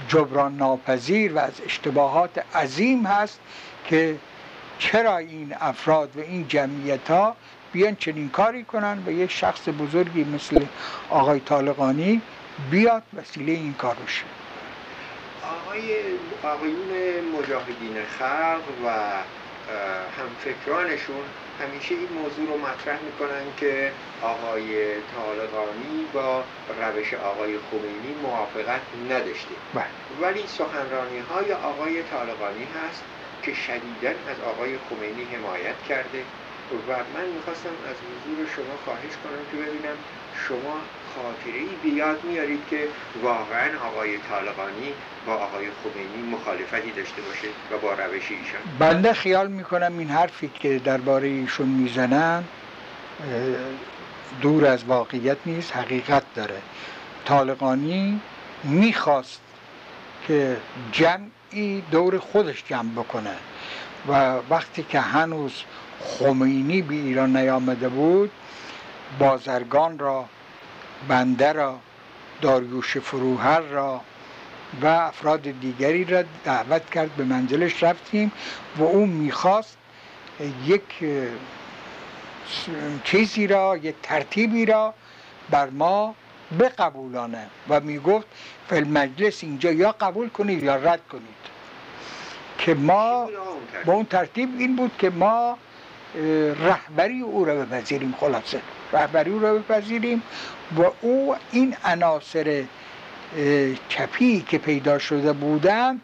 جبران ناپذیر و از اشتباهات عظیم هست که چرا این افراد و این جمعیت ها بیان چنین کاری کنن و یک شخص بزرگی مثل آقای طالقانی بیاد وسیله این کار بشه آقای آقایون مجاهدین خلق و همفکرانشون همیشه این موضوع رو مطرح می‌کنن که آقای طالقانی با روش آقای خمینی موافقت نداشته بله. ولی سخنرانی های آقای طالقانی هست که شدیدا از آقای خمینی حمایت کرده و من می‌خواستم از حضور شما خواهش کنم که ببینم شما خاطره ای بیاد میارید که واقعا آقای طالقانی با آقای خمینی مخالفتی داشته باشه و با روش ایشان. بنده خیال می‌کنم این حرفی که درباره ایشون می‌زنن دور از واقعیت نیست حقیقت داره. طالقانی می‌خواست که جمعی دور خودش جمع بکنه و وقتی که هنوز خمینی به ایران نیامده بود بازرگان را بنده را داریوش فروهر را و افراد دیگری را دعوت کرد. به منزلش رفتیم و او می‌خواست یک چیزی را یک ترتیبی را بر ما بقبولانه و می‌گفت فل مجلس اینجا یا قبول کنید یا رد کنید. که ما با اون ترتیب این بود که ما رهبری او را بپذیریم خلاصه. رهبری او را بپذیریم و او این عناصر چپی که پیدا شده بودن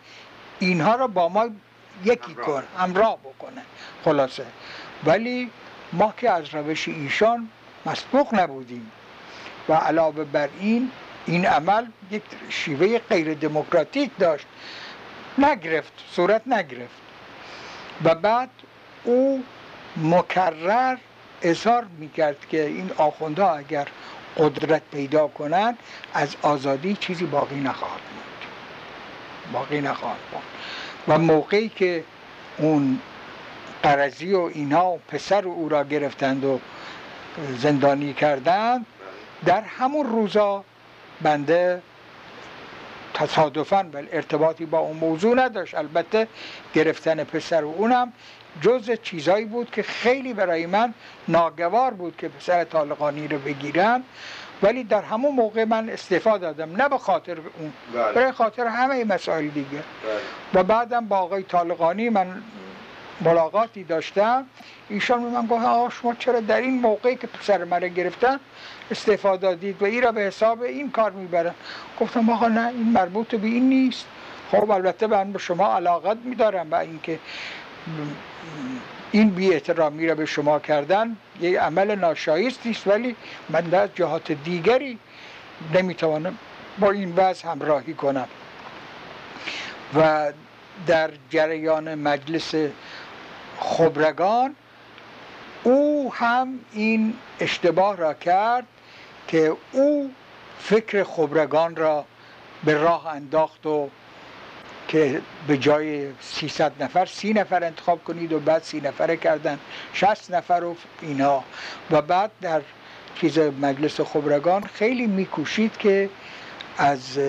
اینها را با ما یکی کن همراه بکنه. خلاصه. ولی ما که از روش ایشان مسبوق نبودیم و علاوه بر این این عمل یک شیوه غیر دموکراتیک داشت. نگرفت صورت نگرفت. و بعد او مکرر اظهار می‌کرد که این آخوندها اگر قدرت پیدا کنند از آزادی چیزی باقی نخواهد بود. باقی نخواهد بود. و موقعی که اون قرضی و اینها پسر او را گرفتند و زندانی کردند در همون روزا بنده تصادفا ولی ارتباطی با اون موضوع نداشت. البته گرفتن پسر و اونم جز چیزایی بود که خیلی برای من ناگوار بود که پسر طالقانی رو بگیرن ولی در همون موقع من استعفا دادم نه به خاطر اون بله. برای خاطر همه مسائل دیگه. بله. و بعدم با آقای طالقانی من ملاقاتی داشتم. ایشان به من گفت آقا شما چرا در این موقعی که پسر من گرفتن استعفا دادید و این را به حساب این کار می‌برن گفتم آقا نه این مربوط به این نیست. خب البته من به شما علاقت میدارم و اینکه این بی احترامی را به شما کردن. یک عمل ناشایستی است ولی من در جهات دیگری نمی‌توانم با این وضع همراهی کنم. و در جریان مجلس خبرگان او هم این اشتباه را کرد که او فکر خبرگان را به راه انداخت و که به جای 300 نفر سی نفر انتخاب کنید و بعد سی نفره کردن. 60 نفر و اینا. و بعد در چیز مجلس خبرگان خیلی میکوشید که از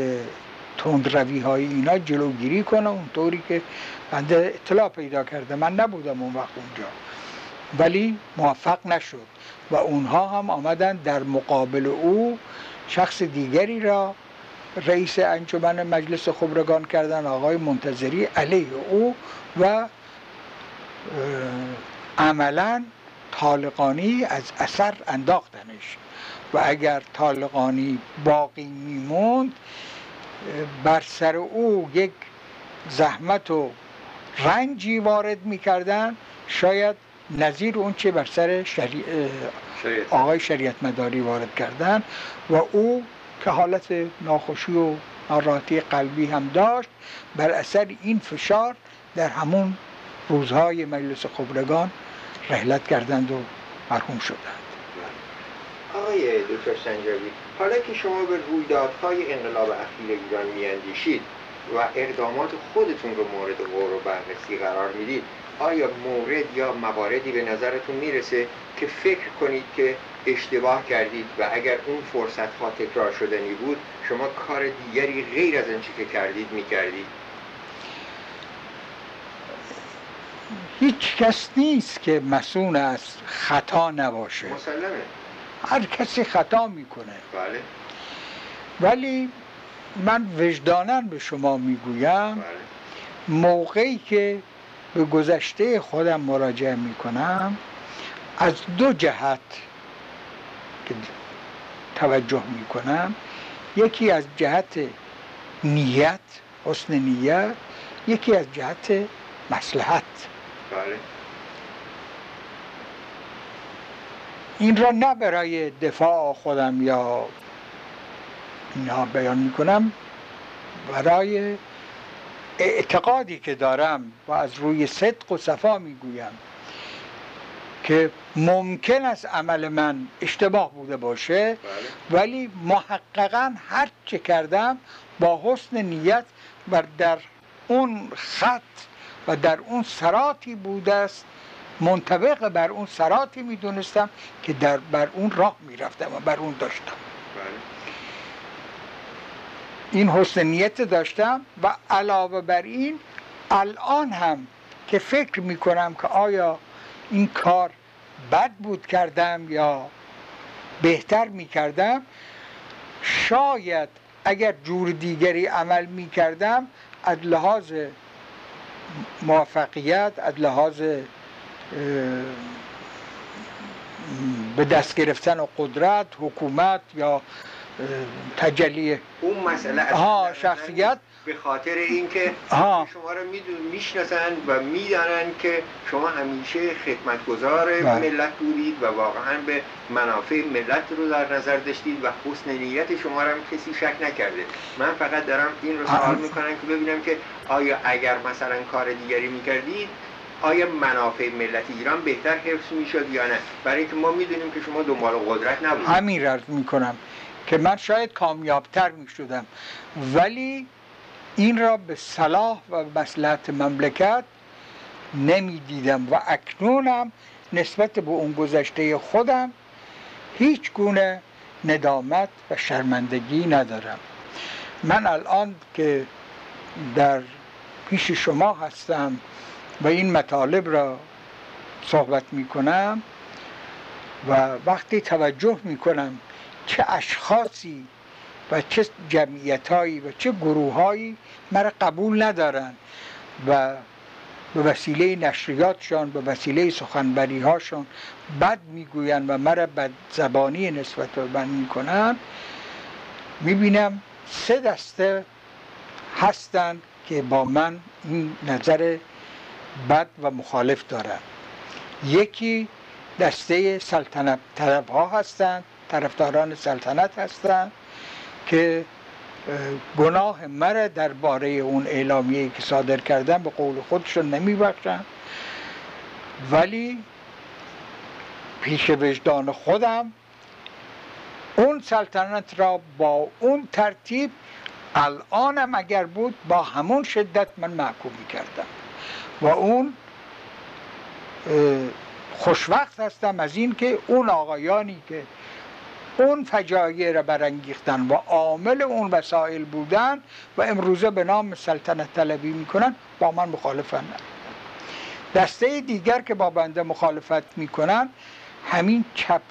تندروی های اینا جلوگیری کنه. اونطوری که بنده اطلاع پیدا کرده. من نبودم اون وقت اونجا. ولی موفق نشد. و اونها هم آمدن در مقابل او شخص دیگری را رئیس انجمن مجلس خبرگان کردن آقای منتظری علیه او و عملا طالقانی از اثر انداختنش. و اگر طالقانی باقی میموند بر سر او یک زحمت و رنجی وارد می‌کردن شاید نظیر اون چه بر سر شری... آقای شریعت. مداری وارد کردن و او که حالت ناخوشی و ناراحتی قلبی هم داشت بر اثر این فشار در همون روزهای مجلس خبرگان رحلت کردند و مرحوم شدند. آقای دکتر سنجابی حالا که شما به رویدادهای انقلاب اخیر ایران میاندیشید و اقدامات خودتون رو مورد غور و بررسی قرار می‌دید آیا مورد یا مواردی به نظرتون می‌رسه که فکر کنید که اشتباه کردید و اگر اون فرصت ها تکرار شدنی بود شما کار دیگری غیر از آنچه که کردید می‌کردید؟ هیچ کس نیست که مسئول از خطا نباشه. مسلمه. هر کسی خطا می‌کنه. بله. ولی من وجدانن به شما می‌گویم بله. موقعی که به گذشته خودم مراجعه می‌کنم از دو جهت که توجه می‌کنم. یکی از جهت نیت حسن نیت یکی از جهت مسلحت بله. این را نه برای دفاع خودم یا اینها بیان می‌کنم برای اعتقادی که دارم و از روی صدق و صفا می‌گویم که ممکن است عمل من اشتباه بوده باشه بله. ولی محققا هر چه کردم با حسن نیت و در اون خط و در اون سراتی بوده است. منطبق بر اون سراتی می‌دونستم که در بر اون راه می‌رفتم و بر اون داشتم. بله. این حسن داشتم و علاوه بر این الان هم که فکر می‌کنم که آیا این کار بد بود کردم یا بهتر می‌کردم شاید اگر جور دیگری عمل می‌کردم از لحاظ موفقیت از لحاظ به دست گرفتن قدرت حکومت یا تجلی اون مسئله از ها شخصیت به خاطر اینکه. شما رو میدون می‌شناسن و می‌دانن که شما همیشه خدمتگزار بله. ملت بودید و واقعا به منافع ملت رو در نظر داشتید و حسن نیت شما رو هم کسی شک نکرده من فقط دارم این رو سوال. می‌کنم که ببینم که آیا اگر مثلا کار دیگری می‌کردید آیا منافع ملت ایران بهتر حفظ می‌شد یا نه برای اینکه ما می‌دونیم که شما دنبال قدرت نبودید همین رد می‌کنم که من شاید کامیابتر می‌شدم. ولی این را به صلاح و مسلحت مملکت نمی‌دیدم و اکنونم نسبت به اون گذشته خودم هیچ گونه ندامت و شرمندگی ندارم. من الان که در پیش شما هستم و این مطالب را صحبت می‌کنم و وقتی توجه می‌کنم چه اشخاصی و چه جمعیتهایی و چه گروههایی مرا قبول ندارن و به وسیله نشریاتشان به وسیله سخنبری هاشون بد می‌گویند و مرا بد زبانی نسبت به من می‌کنن می‌بینم سه دسته هستند که با من این نظر بد و مخالف دارن یکی دسته سلطنت طلب ها هستند طرفداران سلطنت هستند که گناه در درباره اون اعلامیه که صادر کردن به قول خودشون نمی بخشن ولی پیش وجدان خودم اون سلطنت را با اون ترتیب الانم اگر بود با همون شدت من محکوم کردم و اون خوشوقت هستم از این که اون آقایانی که اون فجایع را برانگیختن و عامل اون وسایل بودن و امروزه به نام سلطنت طلبی می‌کنن. با من مخالفن. دسته دیگر که با بنده مخالفت می‌کنن همین چپ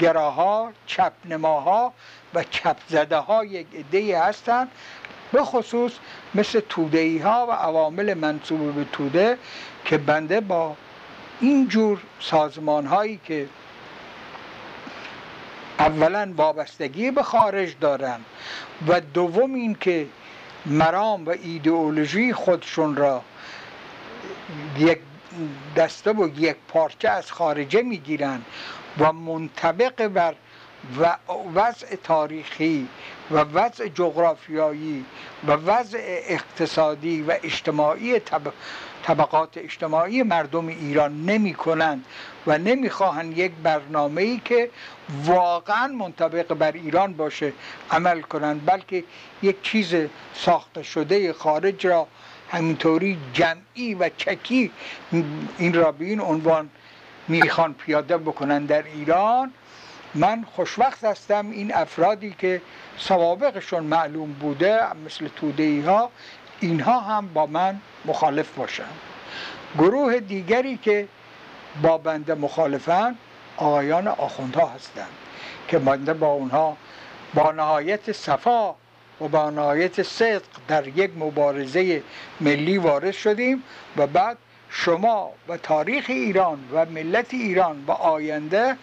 گراها چپ نماها و چپ زده ها یک عده هستند به خصوص مثل توده ها و عوامل منصوب به توده که بنده با اینجور سازمان هایی که اولا وابستگی به خارج دارن و دوم این که مرام و ایدئولوژی خودشون را یک دسته و یک پارچه از خارجه می‌گیرن و منطبق بر و وضع تاریخی و وضع جغرافیایی و وضع اقتصادی و اجتماعی طبقات اجتماعی مردم ایران نمی کنند و نمی‌خواهند یک برنامه ای که واقعا منطبق بر ایران باشه عمل کنند بلکه یک چیز ساخته شده خارج را همینطوری جمعی و چکی این را به این عنوان می‌خوان پیاده بکنن در ایران. من خوشوقت هستم این افرادی که سوابقشون معلوم بوده مثل توده ها اینها هم با من مخالف باشن گروه دیگری که با بنده مخالفن آقایان آخوندها هستند که بنده با اونها با نهایت صفا و با نهایت صدق در یک مبارزه ملی وارد شدیم و بعد شما و تاریخ ایران و ملت ایران و آینده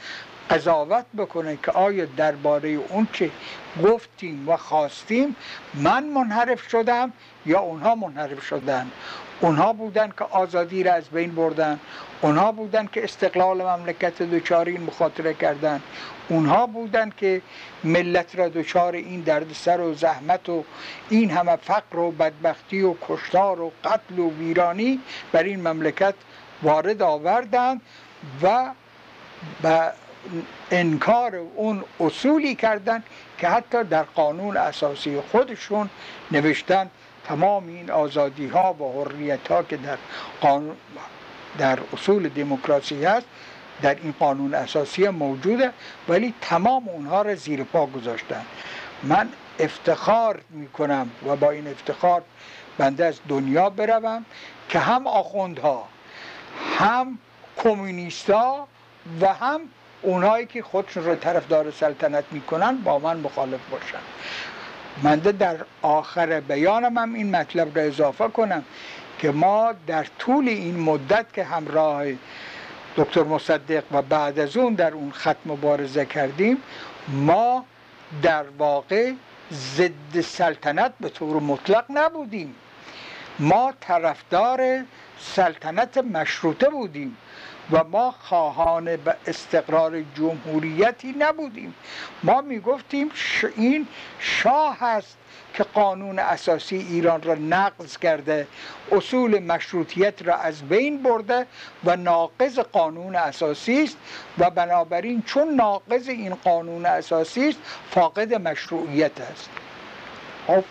قضاوت بکنه که آیا درباره اون چه گفتیم و خواستیم من منحرف شدم یا اونها منحرف شدن؟ اونها بودن که آزادی را از بین بردن. اونها بودن که استقلال مملکت دوچار این مخاطره کردن. اونها بودن که ملت را دچار این دردسر و زحمت و این همه فقر و بدبختی و کشتار و قتل و ویرانی بر این مملکت وارد آوردند و انکار اون اصولی کردن که حتی در قانون اساسی خودشون نوشتن تمام این آزادی ها و حریت ها که در قانون در اصول دموکراسی هست در این قانون اساسی موجوده ولی تمام اونها را زیر پا گذاشتن. من افتخار می‌کنم و با این افتخار بنده از دنیا بروم که هم آخوندها هم کمونیستا و هم اونایی که خودشون رو طرفدار سلطنت می‌کنن با من مخالف باشن. من در آخر بیانم هم این مطلب را اضافه کنم که ما در طول این مدت که همراه دکتر مصدق و بعد از اون در اون خط مبارزه کردیم ما در واقع ضد سلطنت به طور مطلق نبودیم. ما طرفدار سلطنت مشروطه بودیم. و ما خواهان به استقرار جمهوریتی نبودیم. ما می‌گفتیم این شاه هست که قانون اساسی ایران را نقض کرده اصول مشروطیت را از بین برده و ناقض قانون اساسی است و بنابراین چون ناقض این قانون اساسی است فاقد مشروعیت است. خب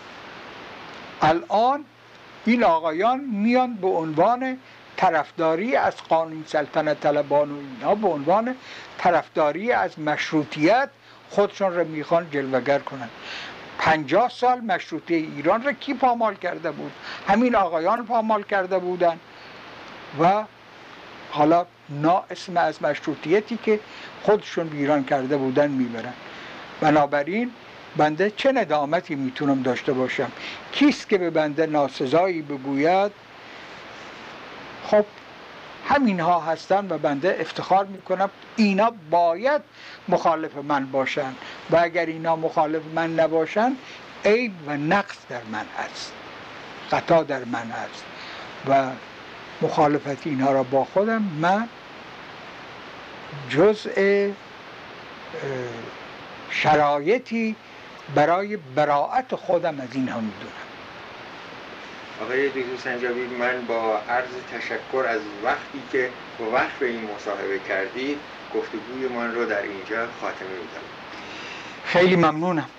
الان این آقایان میان به عنوان طرفداری از قانون سلطنت طلبان و اینها به عنوان طرفداری از مشروطیت خودشون را می‌خوان جلوگر کنند. پنجاه سال مشروطه ایران را کی پامال کرده بود؟ همین آقایان پامال کرده بودند. و حالا نا اسم از مشروطیتی که خودشون بیران کرده بودن می‌برن. بنابراین بنده چه ندامتی می‌تونم داشته باشم؟ کیست که به بنده ناسزایی بگوید؟ خب همین ها هستن و بنده افتخار می‌کنم اینا باید مخالف من باشن و اگر اینا مخالف من نباشن عیب و نقص در من هست خطا در من هست و مخالفت اینها را با خودم. من جزء شرایطی برای براعت خودم از اینها می‌دونم. آقای دکتر سنجابی من با عرض تشکر از وقتی که وقت به این مصاحبه کردید گفتگوی من رو در اینجا خاتمه میدم. خیلی ممنونم.